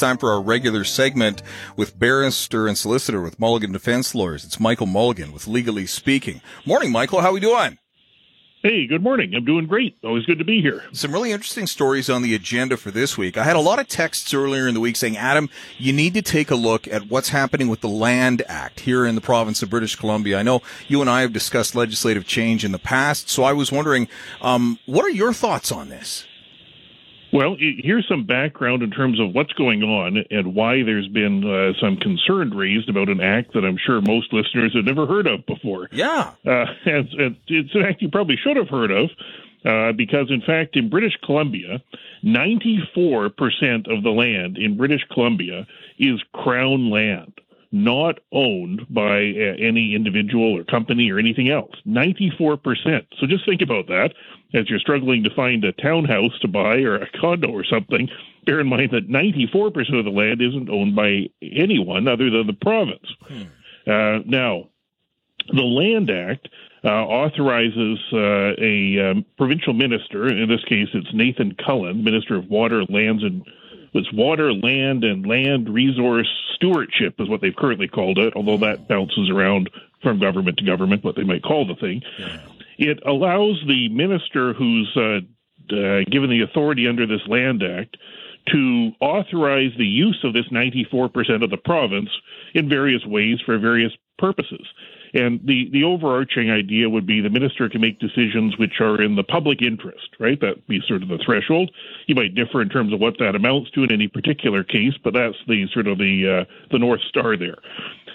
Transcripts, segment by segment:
time for our regular segment with barrister and solicitor with Mulligan Defense Lawyers. It's Michael Mulligan with Legally Speaking. Morning, Michael. How are we doing? Hey, good morning. I'm doing great. Always good to be here. Some really interesting stories on the agenda for this week. I had a lot of texts earlier in the week saying, Adam, you need to take a look at what's happening with the Land Act here in the province of British Columbia. I know you and I have discussed legislative change in the past, so I was wondering, um, what are your thoughts on this? Well, here's some background in terms of what's going on and why there's been uh, some concern raised about an act that I'm sure most listeners have never heard of before. Yeah. Uh, and, and it's an act you probably should have heard of uh, because, in fact, in British Columbia, 94% of the land in British Columbia is Crown land not owned by uh, any individual or company or anything else. 94%. So just think about that as you're struggling to find a townhouse to buy or a condo or something. Bear in mind that 94% of the land isn't owned by anyone other than the province. Hmm. Uh, now, the Land Act uh, authorizes uh, a um, provincial minister, in this case it's Nathan Cullen, Minister of Water, Lands and was water, land, and land resource stewardship is what they've currently called it, although that bounces around from government to government, what they might call the thing. Yeah. It allows the minister who's uh, uh, given the authority under this Land Act to authorize the use of this 94% of the province in various ways for various purposes. And the, the overarching idea would be the minister can make decisions which are in the public interest, right? That'd be sort of the threshold. You might differ in terms of what that amounts to in any particular case, but that's the sort of the uh, the north star there.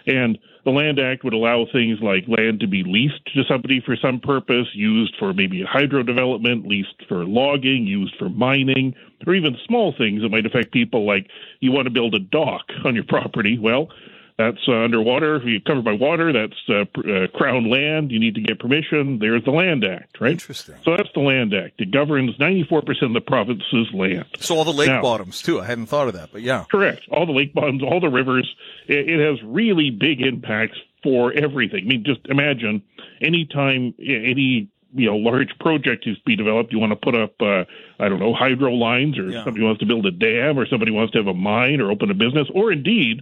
And the Land Act would allow things like land to be leased to somebody for some purpose, used for maybe hydro development, leased for logging, used for mining, or even small things that might affect people like you want to build a dock on your property. Well, that's uh, underwater. You're covered by water. That's uh, uh, crown land. You need to get permission. There's the Land Act, right? Interesting. So that's the Land Act. It governs 94% of the province's land. So all the lake now, bottoms, too. I hadn't thought of that, but yeah. Correct. All the lake bottoms, all the rivers. It, it has really big impacts for everything. I mean, just imagine anytime any you know large project is to be developed you want to put up uh, i don't know hydro lines or yeah. somebody wants to build a dam or somebody wants to have a mine or open a business or indeed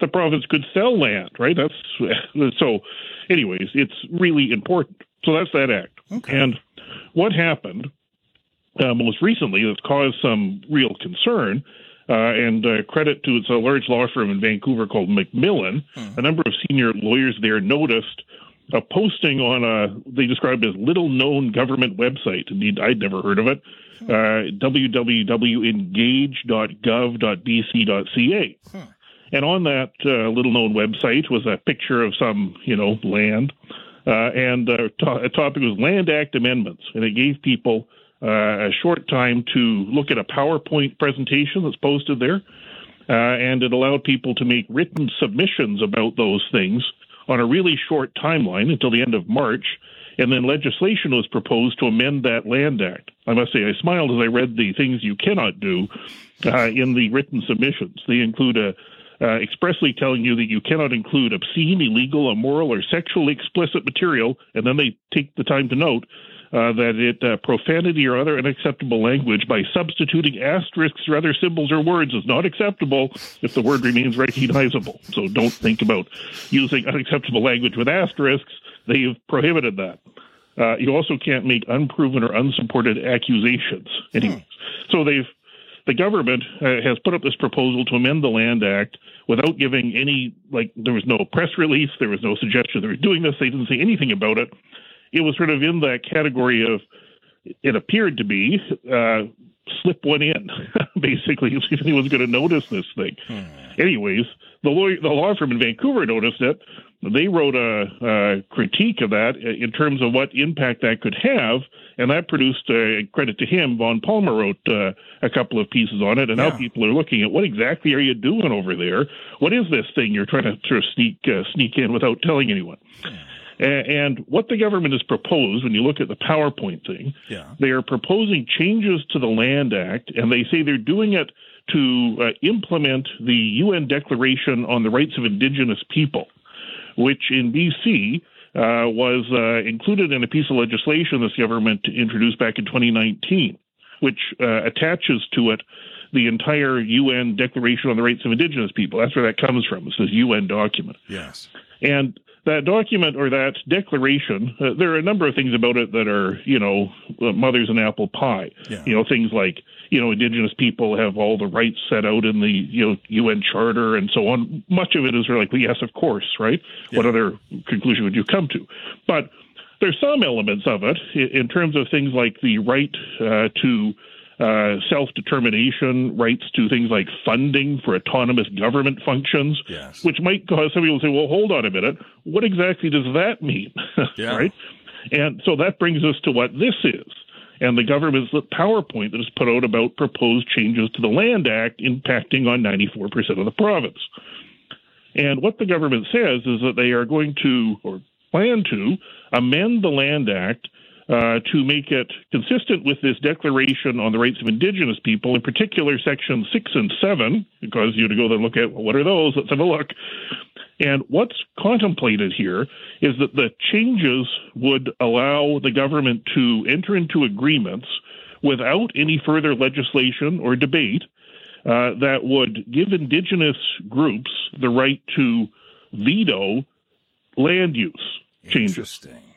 the province could sell land, right? That's so. Anyways, it's really important. So that's that act. Okay. And what happened uh, most recently that's caused some real concern. Uh, and uh, credit to it's a large law firm in Vancouver called McMillan. Hmm. A number of senior lawyers there noticed a posting on a they described as little known government website. Indeed, I'd never heard of it. Hmm. Uh, www.engage.gov.bc.ca. Hmm. And on that uh, little known website was a picture of some, you know, land. Uh, and uh, to- a topic was Land Act amendments. And it gave people uh, a short time to look at a PowerPoint presentation that's posted there. Uh, and it allowed people to make written submissions about those things on a really short timeline until the end of March. And then legislation was proposed to amend that Land Act. I must say, I smiled as I read the things you cannot do uh, in the written submissions. They include a uh, expressly telling you that you cannot include obscene, illegal, immoral, or sexually explicit material, and then they take the time to note uh, that it uh, profanity or other unacceptable language by substituting asterisks or other symbols or words is not acceptable if the word remains recognizable. So don't think about using unacceptable language with asterisks. They've prohibited that. Uh, you also can't make unproven or unsupported accusations. Anyways, hmm. so they've the government uh, has put up this proposal to amend the Land Act without giving any, like, there was no press release, there was no suggestion they were doing this, they didn't say anything about it. It was sort of in that category of, it appeared to be, uh, slip one in, basically, if anyone's going to notice this thing. Hmm. Anyways, the, lawyer, the law firm in Vancouver noticed it. They wrote a, a critique of that in terms of what impact that could have and that produced uh, credit to him. Vaughn Palmer wrote uh, a couple of pieces on it, and yeah. now people are looking at what exactly are you doing over there? What is this thing you're trying to sort of sneak uh, sneak in without telling anyone? And what the government has proposed, when you look at the PowerPoint thing, yeah. they are proposing changes to the Land Act, and they say they're doing it to uh, implement the UN Declaration on the Rights of Indigenous People, which in BC uh, was uh, included in a piece of legislation this government introduced back in 2019, which uh, attaches to it the entire UN Declaration on the Rights of Indigenous People. That's where that comes from. It's this UN document. Yes. And that document or that declaration, uh, there are a number of things about it that are, you know, uh, mothers and apple pie. Yeah. You know, things like, you know, indigenous people have all the rights set out in the, you know, UN Charter and so on. Much of it is like, well, yes, of course, right? Yeah. What other conclusion would you come to? But there's some elements of it in terms of things like the right uh, to uh, self determination, rights to things like funding for autonomous government functions, yes. which might cause some people to say, well, hold on a minute. What exactly does that mean? Yeah. right? And so that brings us to what this is. And the government's PowerPoint that is put out about proposed changes to the Land Act impacting on 94% of the province. And what the government says is that they are going to, or plan to, amend the Land Act uh, to make it consistent with this Declaration on the Rights of Indigenous People, in particular Section 6 and 7, because you to go there and look at, well, what are those? Let's have a look. And what's contemplated here is that the changes would allow the government to enter into agreements without any further legislation or debate uh, that would give Indigenous groups the right to veto land use changes. Interesting.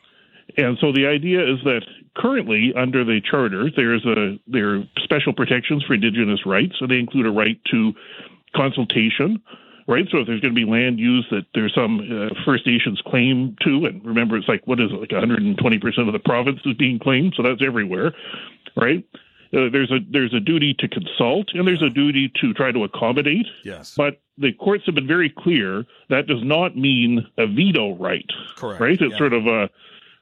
And so the idea is that currently under the charter, there's a there are special protections for indigenous rights, and they include a right to consultation. Right, so if there's going to be land use that there's some uh, First Nations claim to, and remember it's like what is it, like 120 percent of the province is being claimed, so that's everywhere, right? Uh, there's a there's a duty to consult, and there's a duty to try to accommodate. Yes. But the courts have been very clear that does not mean a veto right. Correct. Right? It's Yeah. sort of a.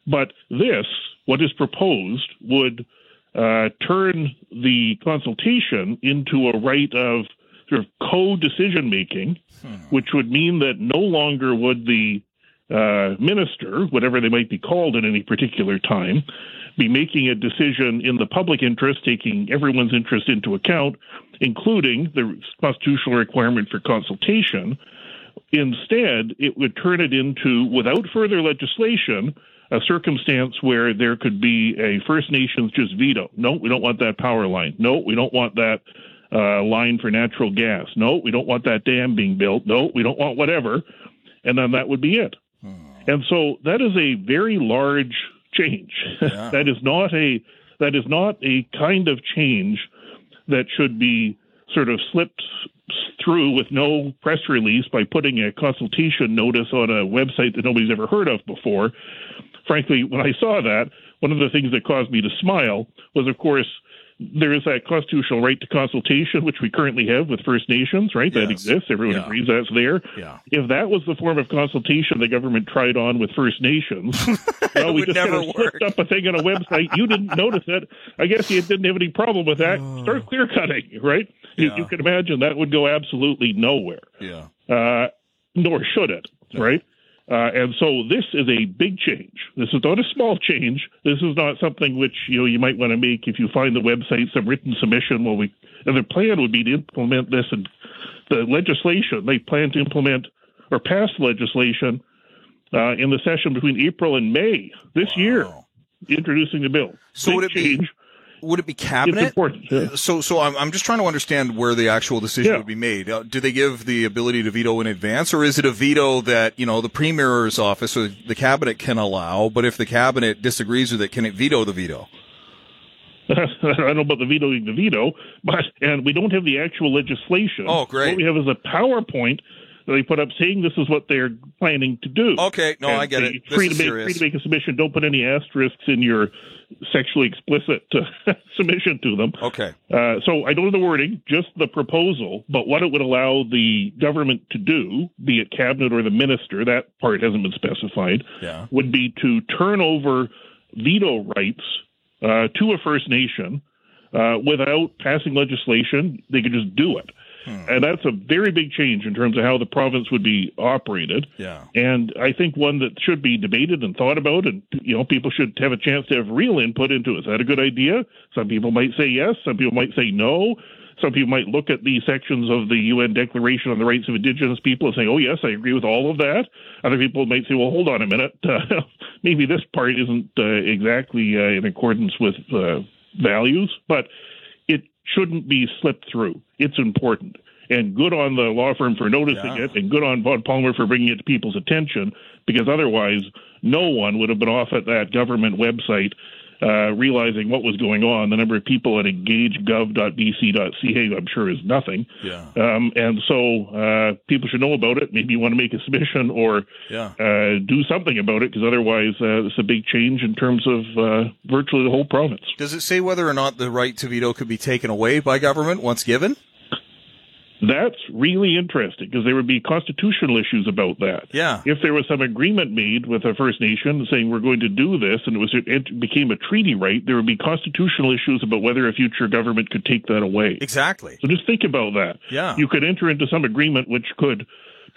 But this, what is proposed, would uh, turn the consultation into a right of sort of co-decision making, which would mean that no longer would the uh, minister, whatever they might be called at any particular time, be making a decision in the public interest, taking everyone's interest into account, including the constitutional requirement for consultation. Instead, it would turn it into, without further legislation, a circumstance where there could be a First Nations just veto. No, we don't want that power line. No, we don't want that uh, line for natural gas. No, we don't want that dam being built. No, we don't want whatever. And then that would be it. And so that is a very large change. Yeah. that is not a that is not a kind of change that should be sort of slipped through with no press release by putting a consultation notice on a website that nobody's ever heard of before. Frankly, when I saw that, one of the things that caused me to smile was, of course, there is that constitutional right to consultation, which we currently have with First Nations, right? That exists. Everyone Yeah. agrees that's there. Yeah. If that was the form of consultation the government tried on with First Nations, well, we just kind of slipped up a thing on a website. You didn't notice it. I guess you didn't have any problem with that. Start clear cutting, right? You, Yeah. you can imagine that would go absolutely nowhere Yeah. uh, nor should it, right? Uh, and so this is a big change. This is not a small change. This is not something which you know you might want to make if you find the website some written submission. Well, we and the plan would be to implement this and the legislation they plan to implement or pass legislation uh, in the session between April and May this year, introducing the bill. So Big would it be change. Would it be cabinet? Yeah. So, so I'm, I'm just trying to understand where the actual decision Yeah. would be made. Uh, do they give the ability to veto in advance, or is it a veto that you know the premier's office or the cabinet can allow? But if the cabinet disagrees with it, can it veto the veto? I don't know about the vetoing the veto, but and we don't have the actual legislation. Oh, great. What we have is a PowerPoint they put up saying this is what they're planning to do. Okay, no, And I get it. This Free is to make free to make a submission. Don't put any asterisks in your sexually explicit uh, submission to them. Okay, Uh, so I don't know the wording, just the proposal, but what it would allow the government to do, be it cabinet or the minister, that part hasn't been specified, yeah, would be to turn over veto rights uh, to a First Nation uh, without passing legislation. They could just do it. And that's a very big change in terms of how the province would be operated. yeah, And I think one that should be debated and thought about, and you know, people should have a chance to have real input into. Is that a good idea? Some people might say yes. Some people might say no. Some people might look at the sections of the UN Declaration on the Rights of Indigenous People and say, "Oh yes, I agree with all of that." Other people might say, "Well, hold on a minute. Uh, maybe this part isn't uh, exactly uh, in accordance with uh, values." But it shouldn't be slipped through. It's important. And good on the law firm for noticing Yeah. it, and good on Vaughn Palmer for bringing it to people's attention, because otherwise, no one would have been off at that government website uh, realizing what was going on. The number of people at engagegov.bc.ca, I'm sure, is nothing. Yeah. Um, and so uh, people should know about it. Maybe you want to make a submission or Yeah. uh, do something about it, because otherwise, uh, it's a big change in terms of uh, virtually the whole province. Does it say whether or not the right to veto could be taken away by government once given? That's really interesting because there would be constitutional issues about that. Yeah. If there was some agreement made with a First Nation saying we're going to do this, and it was it became a treaty right, there would be constitutional issues about whether a future government could take that away. Exactly. So just think about that. Yeah. You could enter into some agreement which could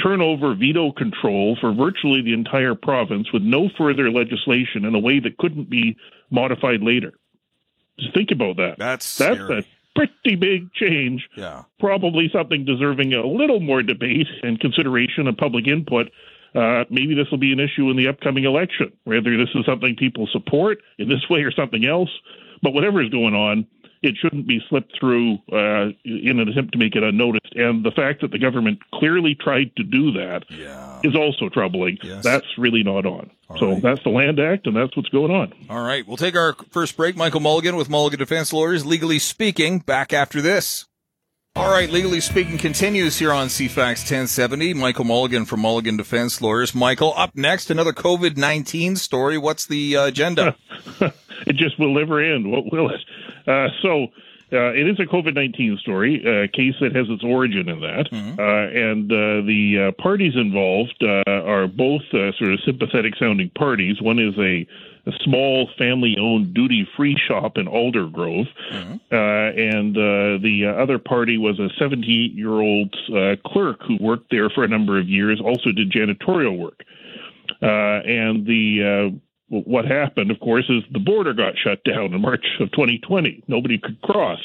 turn over veto control for virtually the entire province with no further legislation in a way that couldn't be modified later. Just think about that. That's That's scary. Pretty big change Yeah. probably something deserving a little more debate and consideration and public input. Uh, maybe this will be an issue in the upcoming election, whether this is something people support in this way or something else. But whatever is going on, it shouldn't be slipped through uh, in an attempt to make it unnoticed. And the fact that the government clearly tried to do that is Yeah. also troubling. Yes. That's really not on. All so right. that's the Land Act, and that's what's going on. All right. We'll take our first break. Michael Mulligan with Mulligan Defense Lawyers, legally speaking, back after this. All right, legally speaking continues here on CFAX 1070. Michael Mulligan from Mulligan Defense Lawyers. Michael, up next, another COVID 19 story. What's the uh, agenda? it just will never end. What will it? Uh, so uh, it is a COVID 19 story, a case that has its origin in that. Uh, and uh, the uh, parties involved uh, are both uh, sort of sympathetic sounding parties. One is a, a small family owned duty free shop in Aldergrove. Uh, and uh, the uh, other party was a 78 year old uh, clerk who worked there for a number of years, also did janitorial work. Uh, and the uh, what happened, of course, is the border got shut down in March of 2020. Nobody could cross.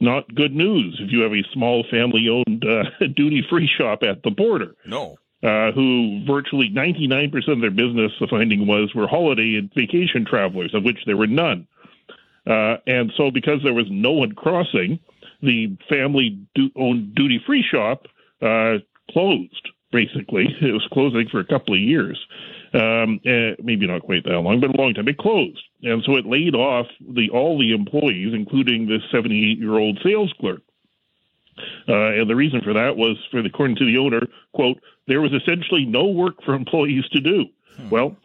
Not good news if you have a small family owned uh, duty free shop at the border, no. uh, who virtually 99% of their business, the finding was, were holiday and vacation travelers, of which there were none. Uh, and so, because there was no one crossing, the family du- owned duty free shop uh, closed, basically. It was closing for a couple of years. Um, eh, maybe not quite that long, but a long time. It closed. And so it laid off the all the employees, including this 78 year old sales clerk. Uh, and the reason for that was, for the, according to the owner, quote, there was essentially no work for employees to do. Well,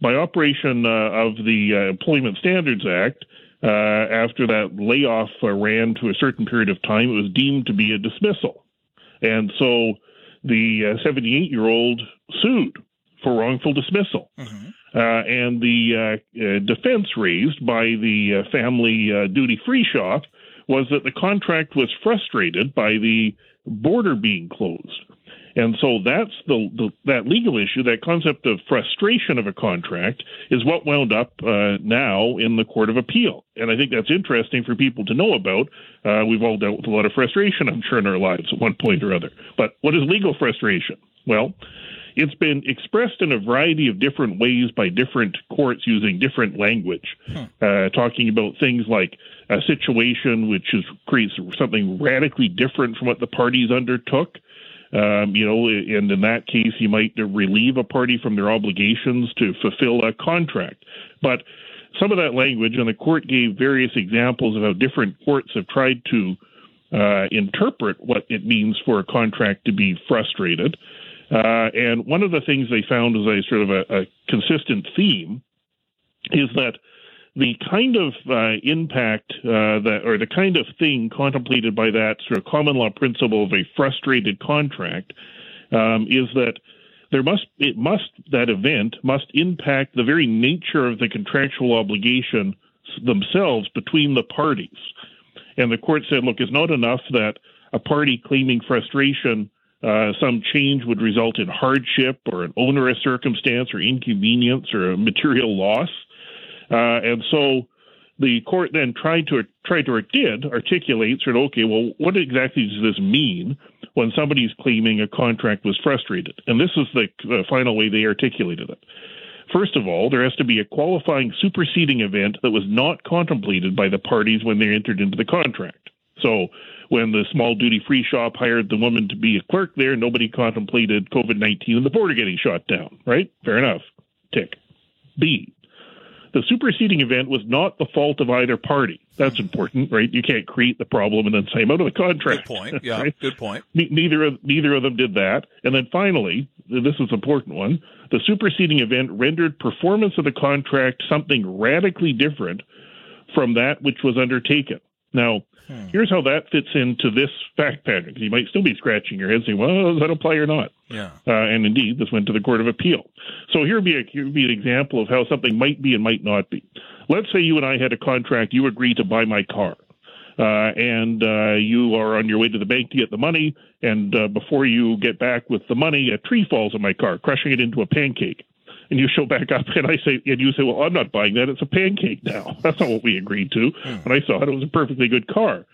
by operation uh, of the uh, Employment Standards Act, uh, after that layoff uh, ran to a certain period of time, it was deemed to be a dismissal. And so the 78 year old sued for wrongful dismissal. Uh, and the uh, uh, defense raised by the uh, family uh, duty free shop was that the contract was frustrated by the border being closed. And so that's the, the that legal issue, that concept of frustration of a contract, is what wound up uh, now in the Court of Appeal. And I think that's interesting for people to know about. Uh, we've all dealt with a lot of frustration, I'm sure, in our lives at one point or other. But what is legal frustration? Well, it's been expressed in a variety of different ways by different courts using different language, uh, talking about things like a situation which is creates something radically different from what the parties undertook. Um, you know, and in that case, you might relieve a party from their obligations to fulfill a contract. But some of that language, and the court gave various examples of how different courts have tried to uh, interpret what it means for a contract to be frustrated. Uh, and one of the things they found as a sort of a, a consistent theme is that the kind of uh, impact uh, that, or the kind of thing contemplated by that sort of common law principle of a frustrated contract um, is that there must it must that event must impact the very nature of the contractual obligation themselves between the parties. And the court said, look, it's not enough that a party claiming frustration uh, some change would result in hardship or an onerous circumstance or inconvenience or a material loss. Uh, and so the court then tried to tried to or did articulate sort of okay, well, what exactly does this mean when somebody's claiming a contract was frustrated? And this is the uh, final way they articulated it. First of all, there has to be a qualifying superseding event that was not contemplated by the parties when they entered into the contract. So when the small duty free shop hired the woman to be a clerk there, nobody contemplated COVID 19 and the border getting shot down, right? Fair enough. Tick. B. The superseding event was not the fault of either party. That's mm-hmm. important, right? You can't create the problem and then say I'm out of the contract. Good point. Yeah, right? good point. Neither of neither of them did that. And then finally, this is an important one. The superseding event rendered performance of the contract something radically different from that which was undertaken. Now, hmm. here's how that fits into this fact pattern. You might still be scratching your head saying, well, does that apply or not? Yeah. Uh, and indeed, this went to the Court of Appeal. So here would be, a, here would be an example of how something might be and might not be. Let's say you and I had a contract. You agreed to buy my car. Uh, and uh, you are on your way to the bank to get the money, and uh, before you get back with the money, a tree falls on my car, crushing it into a pancake and you show back up and I say and you say, Well, I'm not buying that, it's a pancake now. That's not what we agreed to. Hmm. And I saw it, it was a perfectly good car.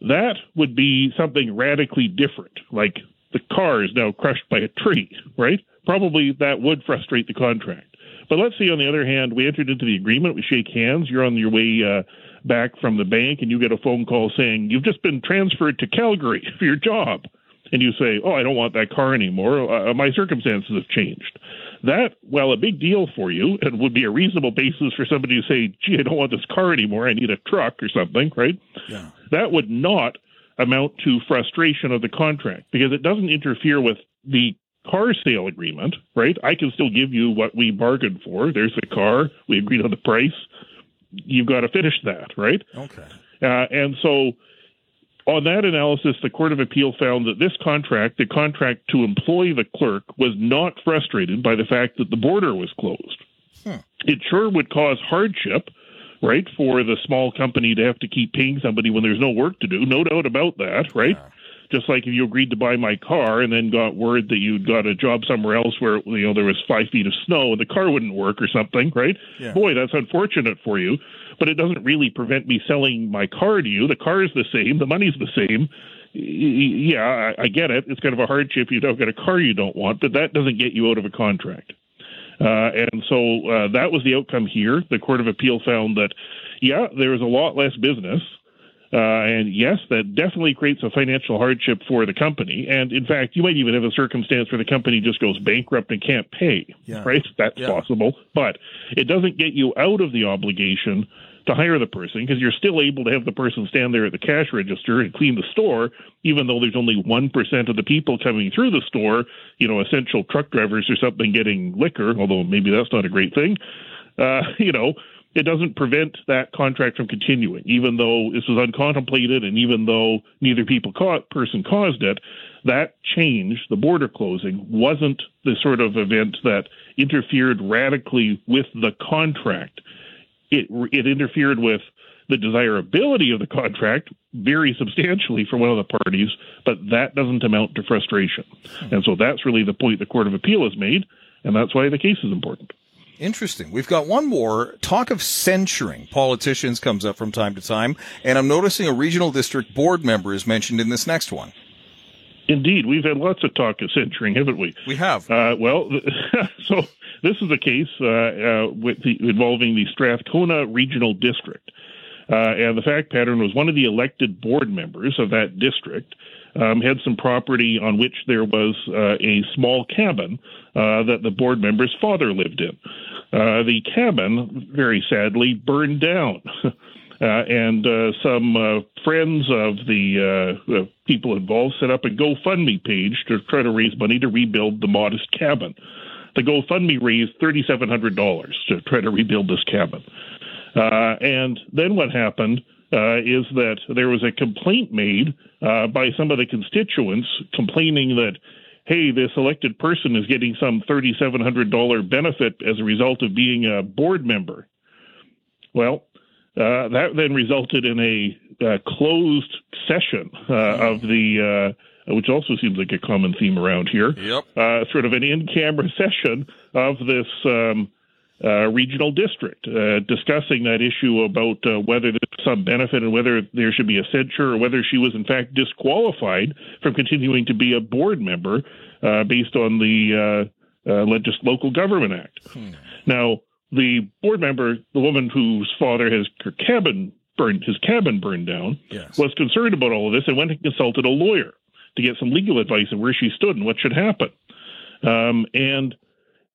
That would be something radically different. Like the car is now crushed by a tree, right? Probably that would frustrate the contract. But let's say, on the other hand, we entered into the agreement, we shake hands, you're on your way uh, back from the bank, and you get a phone call saying, You've just been transferred to Calgary for your job. And you say, Oh, I don't want that car anymore. Uh, my circumstances have changed. That, while a big deal for you, and would be a reasonable basis for somebody to say, gee, I don't want this car anymore, I need a truck or something, right? Yeah. That would not amount to frustration of the contract because it doesn't interfere with the car sale agreement, right? I can still give you what we bargained for. There's the car. We agreed on the price. You've got to finish that, right? Okay. Uh, and so on that analysis, the Court of Appeal found that this contract, the contract to employ the clerk, was not frustrated by the fact that the border was closed. Hmm. It sure would cause hardship, right, for the small company to have to keep paying somebody when there's no work to do. No doubt about that, right? Yeah. Just like if you agreed to buy my car and then got word that you'd got a job somewhere else where you know there was five feet of snow and the car wouldn't work or something, right? Yeah. Boy, that's unfortunate for you but it doesn't really prevent me selling my car to you. The car is the same, the money's the same. Yeah, I, get it. It's kind of a hardship. You don't get a car you don't want, but that doesn't get you out of a contract. Uh, and so uh, that was the outcome here. The Court of Appeal found that, yeah, there was a lot less business. Uh, and yes, that definitely creates a financial hardship for the company. And in fact, you might even have a circumstance where the company just goes bankrupt and can't pay. Yeah. Right? That's yeah. possible. But it doesn't get you out of the obligation to hire the person because you're still able to have the person stand there at the cash register and clean the store, even though there's only 1% of the people coming through the store, you know, essential truck drivers or something getting liquor, although maybe that's not a great thing. Uh, you know, it doesn't prevent that contract from continuing, even though this was uncontemplated and even though neither people caught, person caused it. That change, the border closing, wasn't the sort of event that interfered radically with the contract it it interfered with the desirability of the contract very substantially for one of the parties, but that doesn't amount to frustration. And so that's really the point the Court of Appeal has made, and that's why the case is important. Interesting. We've got one more. Talk of censuring politicians comes up from time to time, and I'm noticing a regional district board member is mentioned in this next one. Indeed, we've had lots of talk of censuring, haven't we? We have. Uh, well, so this is a case uh, uh, with the, involving the Strathcona Regional District. Uh, and the fact pattern was one of the elected board members of that district um, had some property on which there was uh, a small cabin uh, that the board member's father lived in. Uh, the cabin, very sadly, burned down. Uh, and uh, some uh, friends of the uh, people involved set up a GoFundMe page to try to raise money to rebuild the modest cabin. The GoFundMe raised $3,700 to try to rebuild this cabin. Uh, and then what happened uh, is that there was a complaint made by some of the constituents complaining that hey, this elected person is getting some $3,700 benefit as a result of being a board member. Well, uh, that then resulted in a uh, closed session uh, of the, uh, which also seems like a common theme around here. Yep. Uh, sort of an in-camera session of this um, Uh, regional district, uh, discussing that issue about uh, whether there's some benefit and whether there should be a censure or whether she was in fact disqualified from continuing to be a board member based on the Legis- Local Government Act. Hmm. Now, the board member, the woman whose father has her cabin burned his cabin burned down, Yes. was concerned about all of this and went and consulted a lawyer to get some legal advice on where she stood and what should happen. Um, and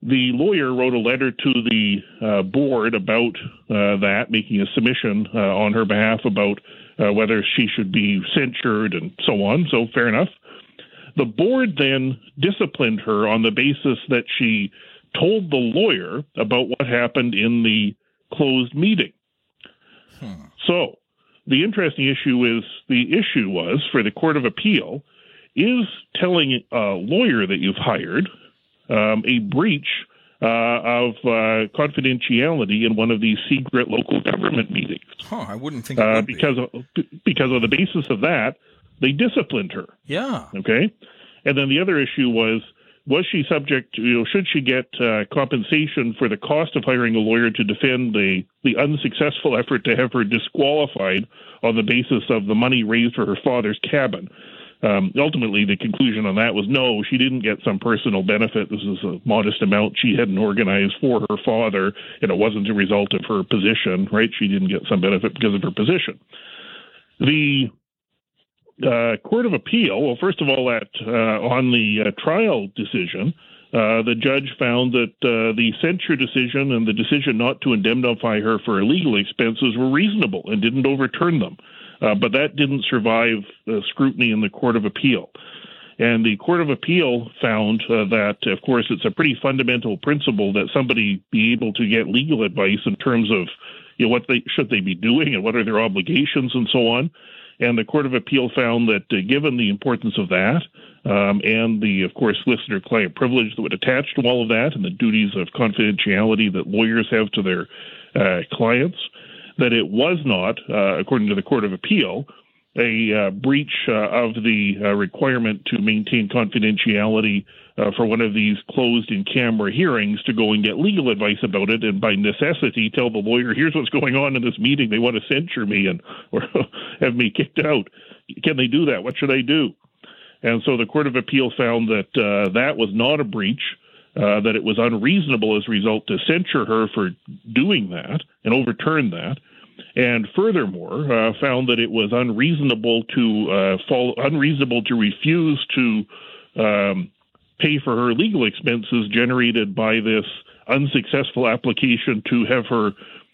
the lawyer wrote a letter to the uh, board about uh, that, making a submission uh, on her behalf about uh, whether she should be censured and so on. So, fair enough. The board then disciplined her on the basis that she told the lawyer about what happened in the closed meeting. Hmm. So, the interesting issue is the issue was for the Court of Appeal is telling a lawyer that you've hired um, a breach uh, of uh, confidentiality in one of these secret local government meetings. Huh, I wouldn't think it Uh, would be. because of, because of the basis of that, they disciplined her. Yeah. Okay, and then the other issue was was she subject to you know should she get uh, compensation for the cost of hiring a lawyer to defend the the unsuccessful effort to have her disqualified on the basis of the money raised for her father's cabin. Um, ultimately, the conclusion on that was no, she didn't get some personal benefit. This is a modest amount she hadn't organized for her father, and it wasn't a result of her position, right? She didn't get some benefit because of her position. The uh, Court of Appeal, well, first of all, that uh, on the uh, trial decision, uh, the judge found that uh, the censure decision and the decision not to indemnify her for legal expenses were reasonable and didn't overturn them. Uh, but that didn't survive scrutiny in the Court of Appeal. And the Court of Appeal found uh, that, of course, it's a pretty fundamental principle that somebody be able to get legal advice in terms of you know, what they should they be doing and what are their obligations and so on. And the Court of Appeal found that, uh, given the importance of that, um, and the, of course, solicitor-client privilege that would attach to all of that, and the duties of confidentiality that lawyers have to their uh, clients, that it was not, uh, according to the Court of Appeal, a uh, breach uh, of the uh, requirement to maintain confidentiality for one of these closed in camera hearings to go and get legal advice about it and by necessity tell the lawyer here's what's going on in this meeting. They want to censure me and or have me kicked out. Can they do that? What should i do? And so the court of appeal found that that was not a breach uh, that it was unreasonable as a result to censure her for doing that and overturn that and furthermore uh, found that it was unreasonable to uh, fall unreasonable to refuse to um, pay for her legal expenses generated by this unsuccessful application to have her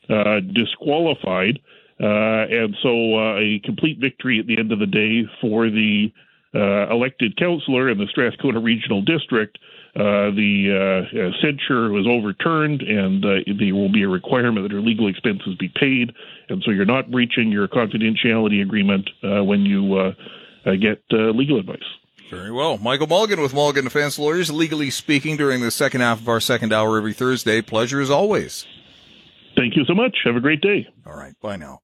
uh, disqualified. Uh, and so uh, a complete victory at the end of the day for the uh, elected councillor in the Strathcona Regional District. Uh, the uh, censure was overturned, and uh, there will be a requirement that her legal expenses be paid. And so you're not breaching your confidentiality agreement uh, when you uh, uh, get uh, legal advice. Very well. Michael Mulligan with Mulligan Defense Lawyers, legally speaking, during the second half of our second hour every Thursday. Pleasure as always. Thank you so much. Have a great day. All right. Bye now.